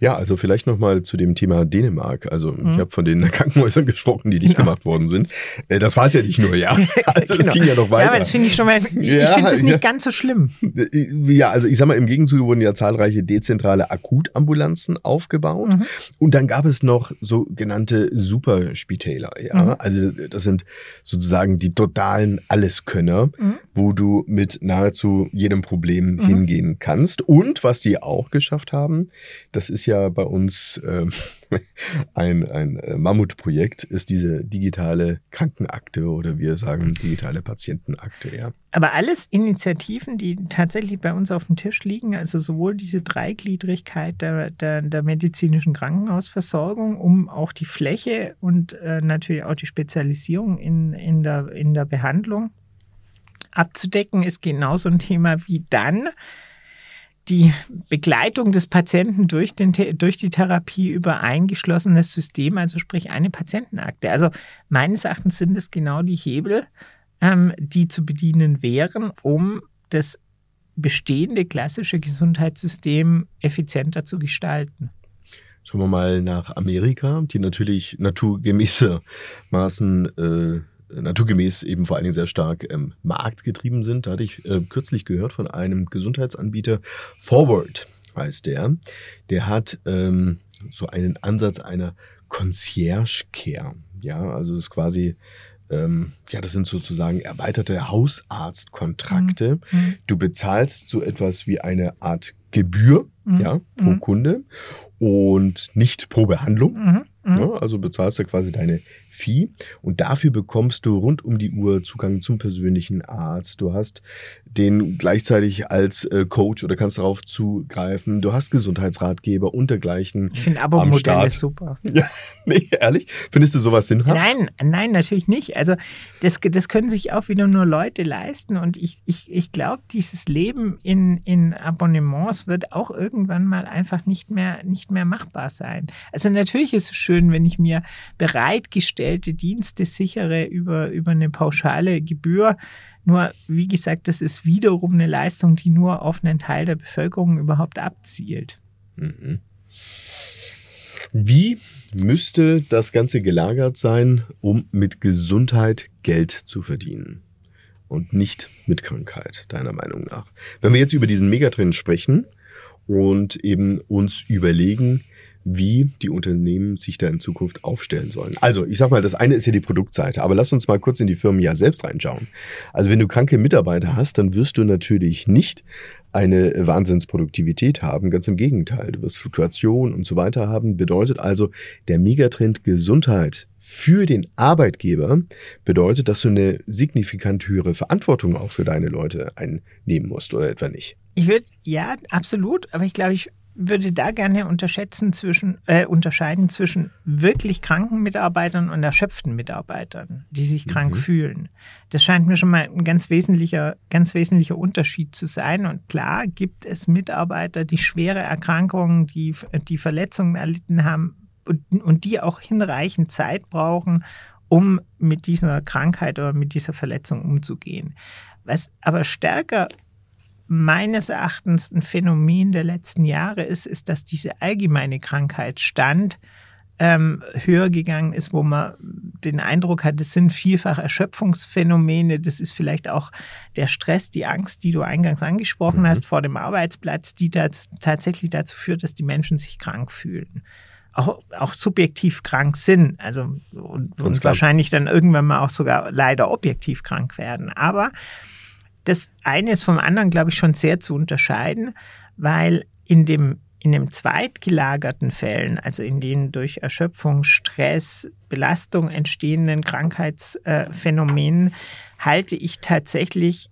Ja, also vielleicht nochmal zu dem Thema Dänemark. Also mhm. ich habe von den Krankenhäusern gesprochen, die nicht genau. gemacht worden sind. Äh, das war es ja nicht nur, ja. Also genau. es ging ja noch weiter. Ja, aber das finde ich schon mal, ich ja, finde es nicht ja. ganz so schlimm. Äh, ja, also ich sag mal, im Gegenzug wurden ja zahlreiche dezentrale Akutambulanzen aufgebaut. Mhm. Und dann gab es noch sogenannte Superspitäler, ja. Mhm. Also das sind sozusagen die totalen Alleskönner, mhm. wo du mit nahezu jedem Problem mhm. hingehen kannst. Und was sie auch geschafft haben, das ist ja bei uns äh, ein, ein äh, Mammutprojekt, ist diese digitale Krankenakte oder wir sagen digitale Patientenakte, ja. Aber alles Initiativen, die tatsächlich bei uns auf dem Tisch liegen, also sowohl diese Dreigliedrigkeit der, der, der medizinischen Krankenhausversorgung, um auch die Fläche und äh, natürlich auch die Spezialisierung in, in, der, in der Behandlung abzudecken, ist genauso ein Thema wie dann die Begleitung des Patienten durch, den, durch die Therapie über ein geschlossenes System, also sprich eine Patientenakte. Also meines Erachtens sind es genau die Hebel, ähm, die zu bedienen wären, um das bestehende klassische Gesundheitssystem effizienter zu gestalten. Schauen wir mal nach Amerika, die natürlich naturgemäßermaßen äh, naturgemäß eben vor allen Dingen sehr stark ähm, marktgetrieben sind. Da hatte ich äh, kürzlich gehört von einem Gesundheitsanbieter, Forward heißt der. Der hat ähm, so einen Ansatz einer Concierge Care. Ja, also ist quasi ähm, ja, das sind sozusagen erweiterte Hausarztkontrakte. Mhm. mhm. Du bezahlst so etwas wie eine Art Gebühr, mhm. ja, pro mhm. Kunde und nicht pro Behandlung. Mhm. Ja, also bezahlst du quasi deine Fee und dafür bekommst du rund um die Uhr Zugang zum persönlichen Arzt. Du hast den gleichzeitig als äh, Coach oder kannst darauf zugreifen. Du hast Gesundheitsratgeber und dergleichen. Ich finde Abo-Modelle super. Ja, nee, ehrlich? Findest du sowas sinnhaft? Nein, nein, natürlich nicht. Also das, das können sich auch wieder nur Leute leisten und ich, ich, ich glaube, dieses Leben in, in Abonnements wird auch irgendwann mal einfach nicht mehr, nicht mehr machbar sein. Also natürlich ist es schön, schön, wenn ich mir bereitgestellte Dienste sichere über, über eine pauschale Gebühr. Nur, wie gesagt, das ist wiederum eine Leistung, die nur auf einen Teil der Bevölkerung überhaupt abzielt. Mhm. Wie müsste das Ganze gelagert sein, um mit Gesundheit Geld zu verdienen? Und nicht mit Krankheit, deiner Meinung nach. Wenn wir jetzt über diesen Megatrend sprechen und eben uns überlegen, wie die Unternehmen sich da in Zukunft aufstellen sollen. Also, ich sag mal, das eine ist ja die Produktseite, aber lass uns mal kurz in die Firmen ja selbst reinschauen. Also, wenn du kranke Mitarbeiter hast, dann wirst du natürlich nicht eine Wahnsinnsproduktivität haben. Ganz im Gegenteil. Du wirst Fluktuation und so weiter haben. Bedeutet also, der Megatrend Gesundheit für den Arbeitgeber bedeutet, dass du eine signifikant höhere Verantwortung auch für deine Leute einnehmen musst oder etwa nicht. Ich würde, ja, absolut. Aber ich glaube, ich würde da gerne unterschätzen zwischen, äh, unterscheiden zwischen wirklich kranken Mitarbeitern und erschöpften Mitarbeitern, die sich krank mhm. fühlen. Das scheint mir schon mal ein ganz wesentlicher, ganz wesentlicher Unterschied zu sein. Und klar gibt es Mitarbeiter, die schwere Erkrankungen, die, die Verletzungen erlitten haben und, und die auch hinreichend Zeit brauchen, um mit dieser Krankheit oder mit dieser Verletzung umzugehen. Was aber stärker meines Erachtens ein Phänomen der letzten Jahre ist, ist, dass diese allgemeine Krankheitsstand ähm, höher gegangen ist, wo man den Eindruck hat, es sind vielfach Erschöpfungsphänomene. Das ist vielleicht auch der Stress, die Angst, die du eingangs angesprochen mhm. hast vor dem Arbeitsplatz, die da tatsächlich dazu führt, dass die Menschen sich krank fühlen. Auch, auch subjektiv krank sind, also und, und wahrscheinlich dann irgendwann mal auch sogar leider objektiv krank werden. Aber das eine ist vom anderen, glaube ich, schon sehr zu unterscheiden, weil in dem in den zweitgelagerten Fällen, also in den durch Erschöpfung, Stress, Belastung entstehenden Krankheitsphänomenen, halte ich tatsächlich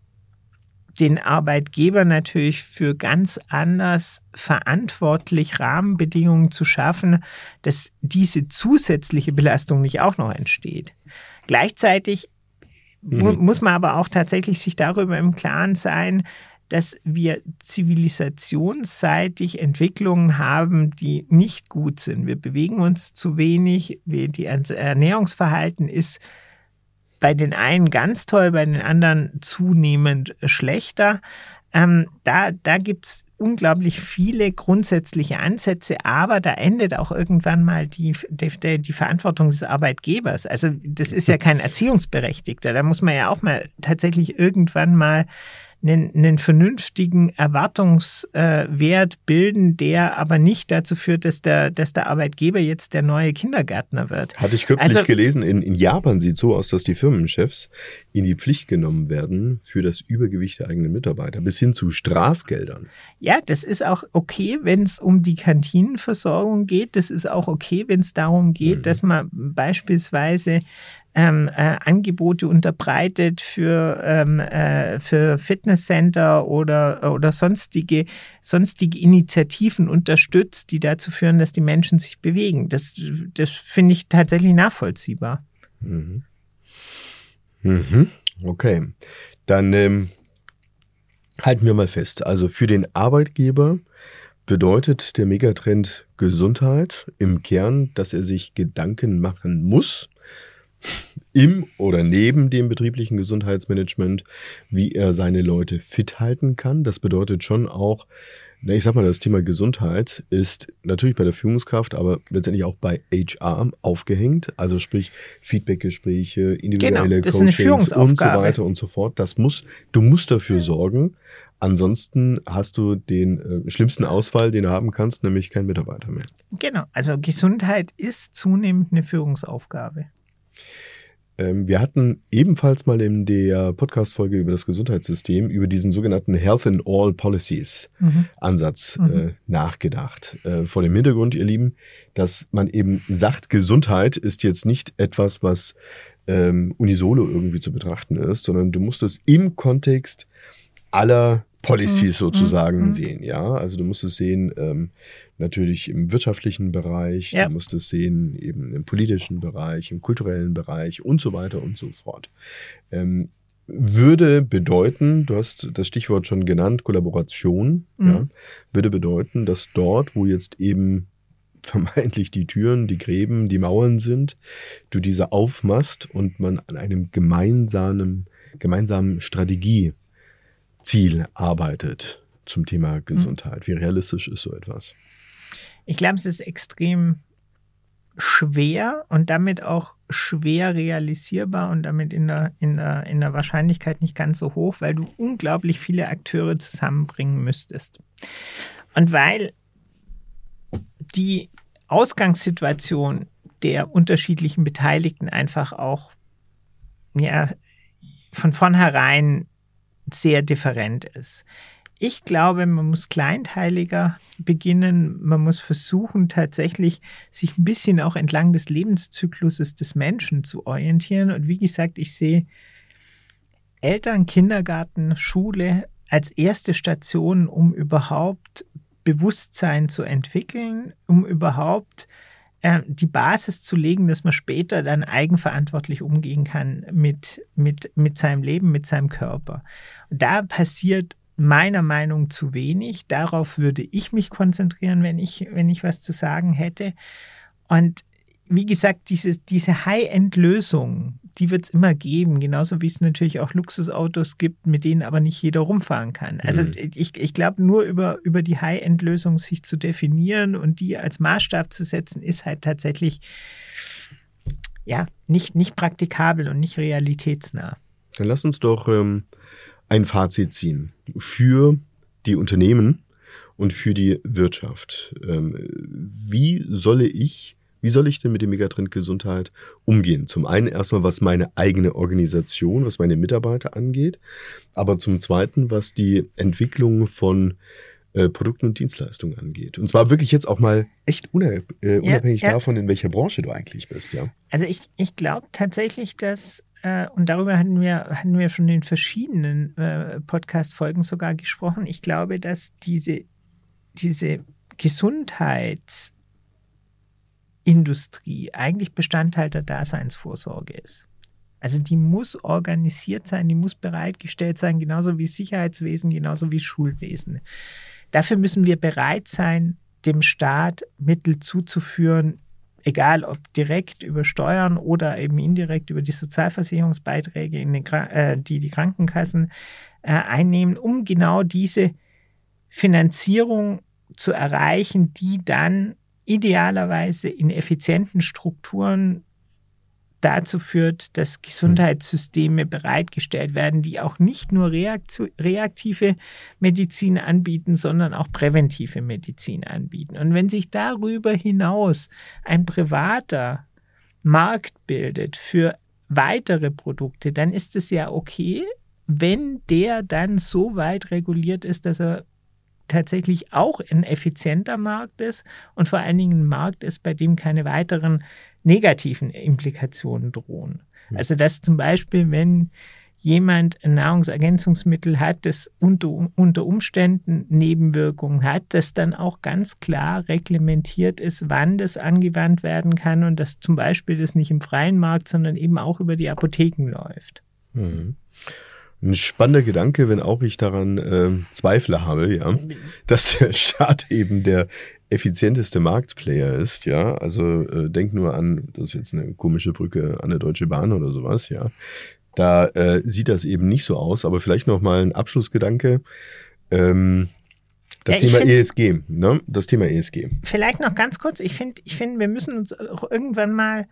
den Arbeitgeber natürlich für ganz anders verantwortlich, Rahmenbedingungen zu schaffen, dass diese zusätzliche Belastung nicht auch noch entsteht. Gleichzeitig mhm. muss man aber auch tatsächlich sich darüber im Klaren sein, dass wir zivilisationsseitig Entwicklungen haben, die nicht gut sind. Wir bewegen uns zu wenig, die Ernährungsverhalten ist bei den einen ganz toll, bei den anderen zunehmend schlechter. Ähm, da da gibt es unglaublich viele grundsätzliche Ansätze, aber da endet auch irgendwann mal die, die, die, Verantwortung des Arbeitgebers. Also das ist ja kein Erziehungsberechtigter. Da muss man ja auch mal tatsächlich irgendwann mal einen, einen vernünftigen Erwartungswert bilden, der aber nicht dazu führt, dass der, dass der Arbeitgeber jetzt der neue Kindergärtner wird. Hatte ich kürzlich also, gelesen, in, in Japan sieht es so aus, dass die Firmenchefs in die Pflicht genommen werden für das Übergewicht der eigenen Mitarbeiter, bis hin zu Strafgeldern. Ja, das ist auch okay, wenn es um die Kantinenversorgung geht. Das ist auch okay, wenn es darum geht, mhm. dass man beispielsweise ähm, äh, Angebote unterbreitet für, ähm, äh, für Fitnesscenter oder, oder sonstige, sonstige Initiativen unterstützt, die dazu führen, dass die Menschen sich bewegen. Das, das finde ich tatsächlich nachvollziehbar. Mhm. Mhm. Okay, dann ähm, halten wir mal fest. Also für den Arbeitgeber bedeutet der Megatrend Gesundheit im Kern, dass er sich Gedanken machen muss, im oder neben dem betrieblichen Gesundheitsmanagement, wie er seine Leute fit halten kann. Das bedeutet schon auch, na, ich sag mal, das Thema Gesundheit ist natürlich bei der Führungskraft, aber letztendlich auch bei HR aufgehängt. Also sprich Feedbackgespräche, individuelle genau, Coachings und so weiter und so fort. Das muss, du musst dafür sorgen. Ansonsten hast du den äh, schlimmsten Ausfall, den du haben kannst, nämlich kein Mitarbeiter mehr. Genau. Also Gesundheit ist zunehmend eine Führungsaufgabe. Ähm, wir hatten ebenfalls mal in der Podcast-Folge über das Gesundheitssystem über diesen sogenannten Health in All Policies mhm. Ansatz mhm. Äh, nachgedacht. Äh, vor dem Hintergrund, ihr Lieben, dass man eben sagt, Gesundheit ist jetzt nicht etwas, was ähm, unisono irgendwie zu betrachten ist, sondern du musst es im Kontext aller Policies mhm. sozusagen mhm. sehen, ja. Also du musst es sehen, ähm, natürlich im wirtschaftlichen Bereich, ja. du musst es sehen eben im politischen Bereich, im kulturellen Bereich und so weiter und so fort. Ähm, würde bedeuten, du hast das Stichwort schon genannt, Kollaboration, mhm. ja, würde bedeuten, dass dort, wo jetzt eben vermeintlich die Türen, die Gräben, die Mauern sind, du diese aufmachst und man an einem gemeinsamen, gemeinsamen Strategie Ziel arbeitet zum Thema. Gesundheit? Wie realistisch ist so etwas? Ich glaube, es ist extrem schwer und damit auch schwer realisierbar und damit in der, in, der, in der Wahrscheinlichkeit nicht ganz so hoch, weil du unglaublich viele Akteure zusammenbringen müsstest. Und weil die Ausgangssituation der unterschiedlichen Beteiligten einfach auch ja, von vornherein sehr different ist. Ich glaube, man muss kleinteiliger beginnen. Man muss versuchen, tatsächlich sich ein bisschen auch entlang des Lebenszykluses des Menschen zu orientieren. Und wie gesagt, ich sehe Eltern, Kindergarten, Schule als erste Station, um überhaupt Bewusstsein zu entwickeln, um überhaupt äh, die Basis zu legen, dass man später dann eigenverantwortlich umgehen kann mit, mit, mit seinem Leben, mit seinem Körper. Da passiert meiner Meinung zu wenig. Darauf würde ich mich konzentrieren, wenn ich, wenn ich was zu sagen hätte. Und wie gesagt, diese, diese High-End-Lösung, die wird es immer geben, genauso wie es natürlich auch Luxusautos gibt, mit denen aber nicht jeder rumfahren kann. Also mhm. ich, ich glaube, nur über, über die High-End-Lösung sich zu definieren und die als Maßstab zu setzen, ist halt tatsächlich ja nicht, nicht praktikabel und nicht realitätsnah. Dann lass uns doch ähm, ein Fazit ziehen für die Unternehmen und für die Wirtschaft. Ähm, wie solle ich wie soll ich denn mit dem Megatrend Gesundheit umgehen? Zum einen erstmal, was meine eigene Organisation, was meine Mitarbeiter angeht, aber zum zweiten, was die Entwicklung von äh, Produkten und Dienstleistungen angeht. Und zwar wirklich jetzt auch mal echt unab äh, unabhängig ja, ja. davon, in welcher Branche du eigentlich bist, ja. Also ich, ich glaube tatsächlich, dass äh, und darüber hatten wir, hatten wir schon in verschiedenen äh, Podcast-Folgen sogar gesprochen. Ich glaube, dass diese, diese Gesundheits- Industrie eigentlich Bestandteil der Daseinsvorsorge ist. Also die muss organisiert sein, die muss bereitgestellt sein, genauso wie Sicherheitswesen, genauso wie Schulwesen. Dafür müssen wir bereit sein, dem Staat Mittel zuzuführen, egal ob direkt über Steuern oder eben indirekt über die Sozialversicherungsbeiträge, den, äh, die die Krankenkassen äh, einnehmen, um genau diese Finanzierung zu erreichen, die dann idealerweise in effizienten Strukturen dazu führt, dass Gesundheitssysteme bereitgestellt werden, die auch nicht nur reaktive Medizin anbieten, sondern auch präventive Medizin anbieten. Und wenn sich darüber hinaus ein privater Markt bildet für weitere Produkte, dann ist es ja okay, wenn der dann so weit reguliert ist, dass er tatsächlich auch ein effizienter Markt ist und vor allen Dingen ein Markt ist, bei dem keine weiteren negativen Implikationen drohen. Hm. Also dass zum Beispiel, wenn jemand ein Nahrungsergänzungsmittel hat, das unter, unter Umständen Nebenwirkungen hat, dass dann auch ganz klar reglementiert ist, wann das angewandt werden kann und dass zum Beispiel das nicht im freien Markt, sondern eben auch über die Apotheken läuft. Mhm ein spannender Gedanke, wenn auch ich daran äh, Zweifel habe, ja, dass der Staat eben der effizienteste Marktplayer ist, ja. Also äh, denk nur an, das ist jetzt eine komische Brücke an der Deutsche Bahn oder sowas, ja. Da äh, sieht das eben nicht so aus, aber vielleicht noch mal ein Abschlussgedanke. Ähm, das ja, Thema find, ESG, ne? Das Thema ESG. Vielleicht noch ganz kurz. Ich finde, ich finde, wir müssen uns auch irgendwann mal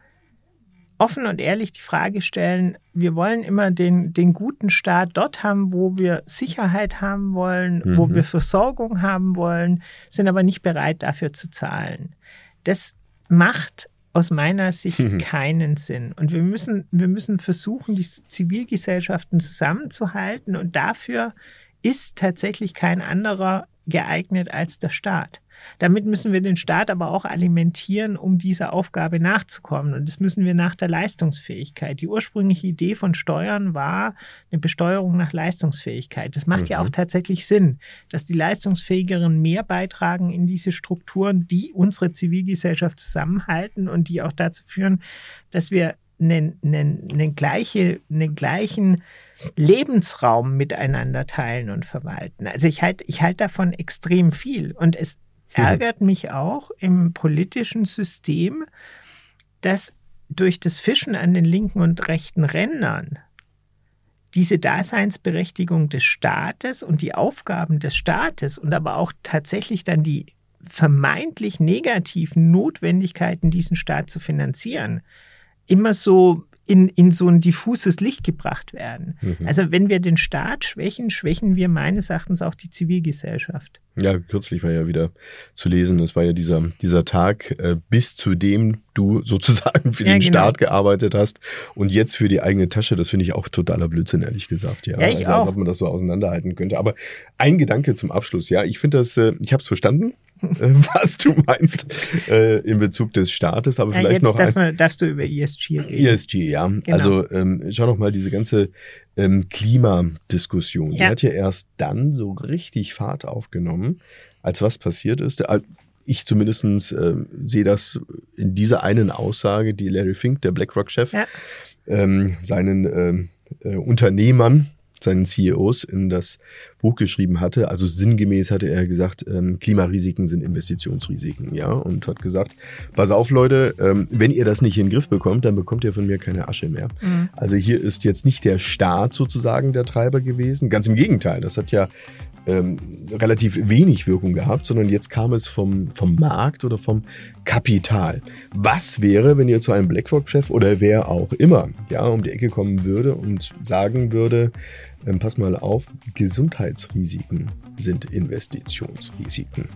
offen und ehrlich die Frage stellen, wir wollen immer den, den guten Staat dort haben, wo wir Sicherheit haben wollen, mhm. wo wir Versorgung haben wollen, sind aber nicht bereit dafür zu zahlen. Das macht aus meiner Sicht mhm. keinen Sinn. Und wir müssen, wir müssen versuchen, die Zivilgesellschaften zusammenzuhalten. Und dafür ist tatsächlich kein anderer geeignet als der Staat. Damit müssen wir den Staat aber auch alimentieren, um dieser Aufgabe nachzukommen. Und das müssen wir nach der Leistungsfähigkeit. Die ursprüngliche Idee von Steuern war eine Besteuerung nach Leistungsfähigkeit. Das macht mhm. ja auch tatsächlich Sinn, dass die Leistungsfähigeren mehr beitragen in diese Strukturen, die unsere Zivilgesellschaft zusammenhalten und die auch dazu führen, dass wir einen, einen, einen, gleiche, einen gleichen Lebensraum miteinander teilen und verwalten. Also ich halte ich halt davon extrem viel. Und es ärgert mich auch im politischen System, dass durch das Fischen an den linken und rechten Rändern diese Daseinsberechtigung des Staates und die Aufgaben des Staates und aber auch tatsächlich dann die vermeintlich negativen Notwendigkeiten, diesen Staat zu finanzieren, immer so in, in so ein diffuses Licht gebracht werden. Mhm. Also wenn wir den Staat schwächen, schwächen wir meines Erachtens auch die Zivilgesellschaft. Ja, kürzlich war ja wieder zu lesen, es war ja dieser, dieser Tag, äh, bis zu dem du sozusagen für ja, den genau. Staat gearbeitet hast und jetzt für die eigene Tasche. Das finde ich auch totaler Blödsinn, ehrlich gesagt. Ja, ja ich also, auch. als ob man das so auseinanderhalten könnte. Aber ein Gedanke zum Abschluss. Ja, ich finde das, äh, ich habe es verstanden, was du meinst äh, in Bezug des Staates, aber ja, vielleicht noch. Darf man, darfst du über ESG reden? ESG, ja. Genau. Also ähm, schau noch mal diese ganze ähm, Klimadiskussion. Ja. Die hat ja erst dann so richtig Fahrt aufgenommen, als was passiert ist. Ich zumindest äh, sehe das in dieser einen Aussage, die Larry Fink, der BlackRock-Chef, ja. ähm, seinen ähm, äh, Unternehmern seinen CEOs in das Buch geschrieben hatte. Also sinngemäß hatte er gesagt, ähm, Klimarisiken sind Investitionsrisiken, ja, und hat gesagt, pass auf Leute, ähm, wenn ihr das nicht in den Griff bekommt, dann bekommt ihr von mir keine Asche mehr. Mhm. Also hier ist jetzt nicht der Staat sozusagen der Treiber gewesen, ganz im Gegenteil, das hat ja ähm, relativ wenig Wirkung gehabt, sondern jetzt kam es vom, vom Markt oder vom Kapital. Was wäre, wenn ihr zu einem BlackRock-Chef oder wer auch immer ja, um die Ecke kommen würde und sagen würde, ähm, pass mal auf, Gesundheitsrisiken sind Investitionsrisiken.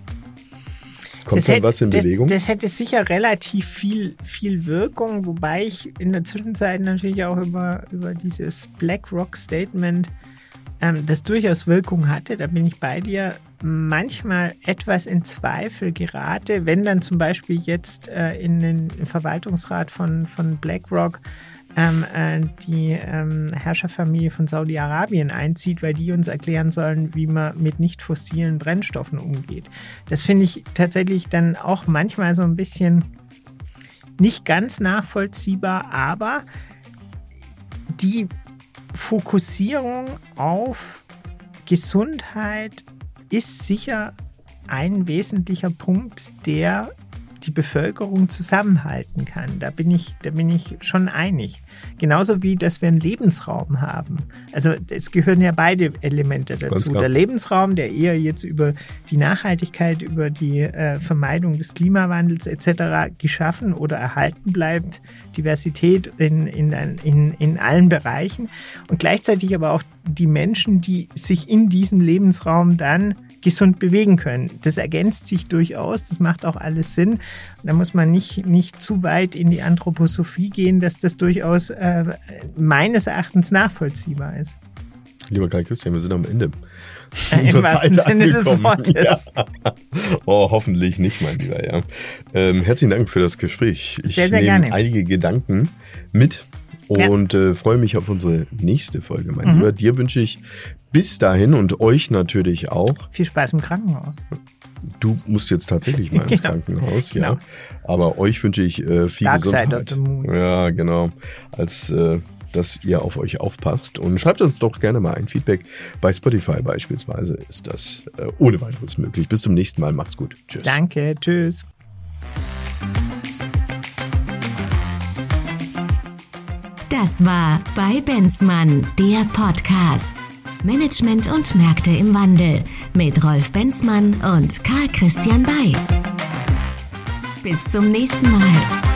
Kommt dann was in Bewegung? Das, das, hätte sicher relativ viel, viel Wirkung, wobei ich in der Zwischenzeit natürlich auch über, über dieses BlackRock-Statement ähm, das durchaus Wirkung hatte, da bin ich bei dir, manchmal etwas in Zweifel gerate, wenn dann zum Beispiel jetzt äh, in den Verwaltungsrat von, von BlackRock ähm, äh, die ähm, Herrscherfamilie von Saudi-Arabien einzieht, weil die uns erklären sollen, wie man mit nicht fossilen Brennstoffen umgeht. Das finde ich tatsächlich dann auch manchmal so ein bisschen nicht ganz nachvollziehbar, aber die Fokussierung auf Gesundheit ist sicher ein wesentlicher Punkt, der die Bevölkerung zusammenhalten kann. Da bin ich, da bin ich schon einig. Genauso wie, dass wir einen Lebensraum haben. Also es gehören ja beide Elemente dazu. Der Lebensraum, der eher jetzt über die Nachhaltigkeit, über die äh, Vermeidung des Klimawandels etc. geschaffen oder erhalten bleibt. Diversität in, in, in, in allen Bereichen. Und gleichzeitig aber auch die Menschen, die sich in diesem Lebensraum dann gesund bewegen können. Das ergänzt sich durchaus, das macht auch alles Sinn. da muss man nicht, nicht zu weit in die Anthroposophie gehen, dass das durchaus äh, meines Erachtens nachvollziehbar ist. Lieber Karl Christian, wir sind am Ende. Im wahrsten Sinne des Wortes. Ja. Oh, hoffentlich nicht, mein Lieber. Ja. Ähm, herzlichen Dank für das Gespräch. Ich sehr, sehr gerne. einige Gedanken mit und ja. äh, freue mich auf unsere nächste Folge, mein mhm. Lieber. Dir wünsche ich bis dahin und euch natürlich auch. Viel Spaß im Krankenhaus. Du musst jetzt tatsächlich mal ins genau. Krankenhaus, ja. Genau. Aber euch wünsche ich äh, viel Dark Gesundheit. Side of the moon. Ja, genau. Als äh, dass ihr auf euch aufpasst und schreibt uns doch gerne mal ein Feedback. Bei Spotify beispielsweise ist das äh, ohne weiteres möglich. Bis zum nächsten Mal. Macht's gut. Tschüss. Danke. Tschüss. Das war bei Benzmann, der Podcast. Management und Märkte im Wandel mit Rolf Benzmann und Karl Christian Bay. Bis zum nächsten Mal.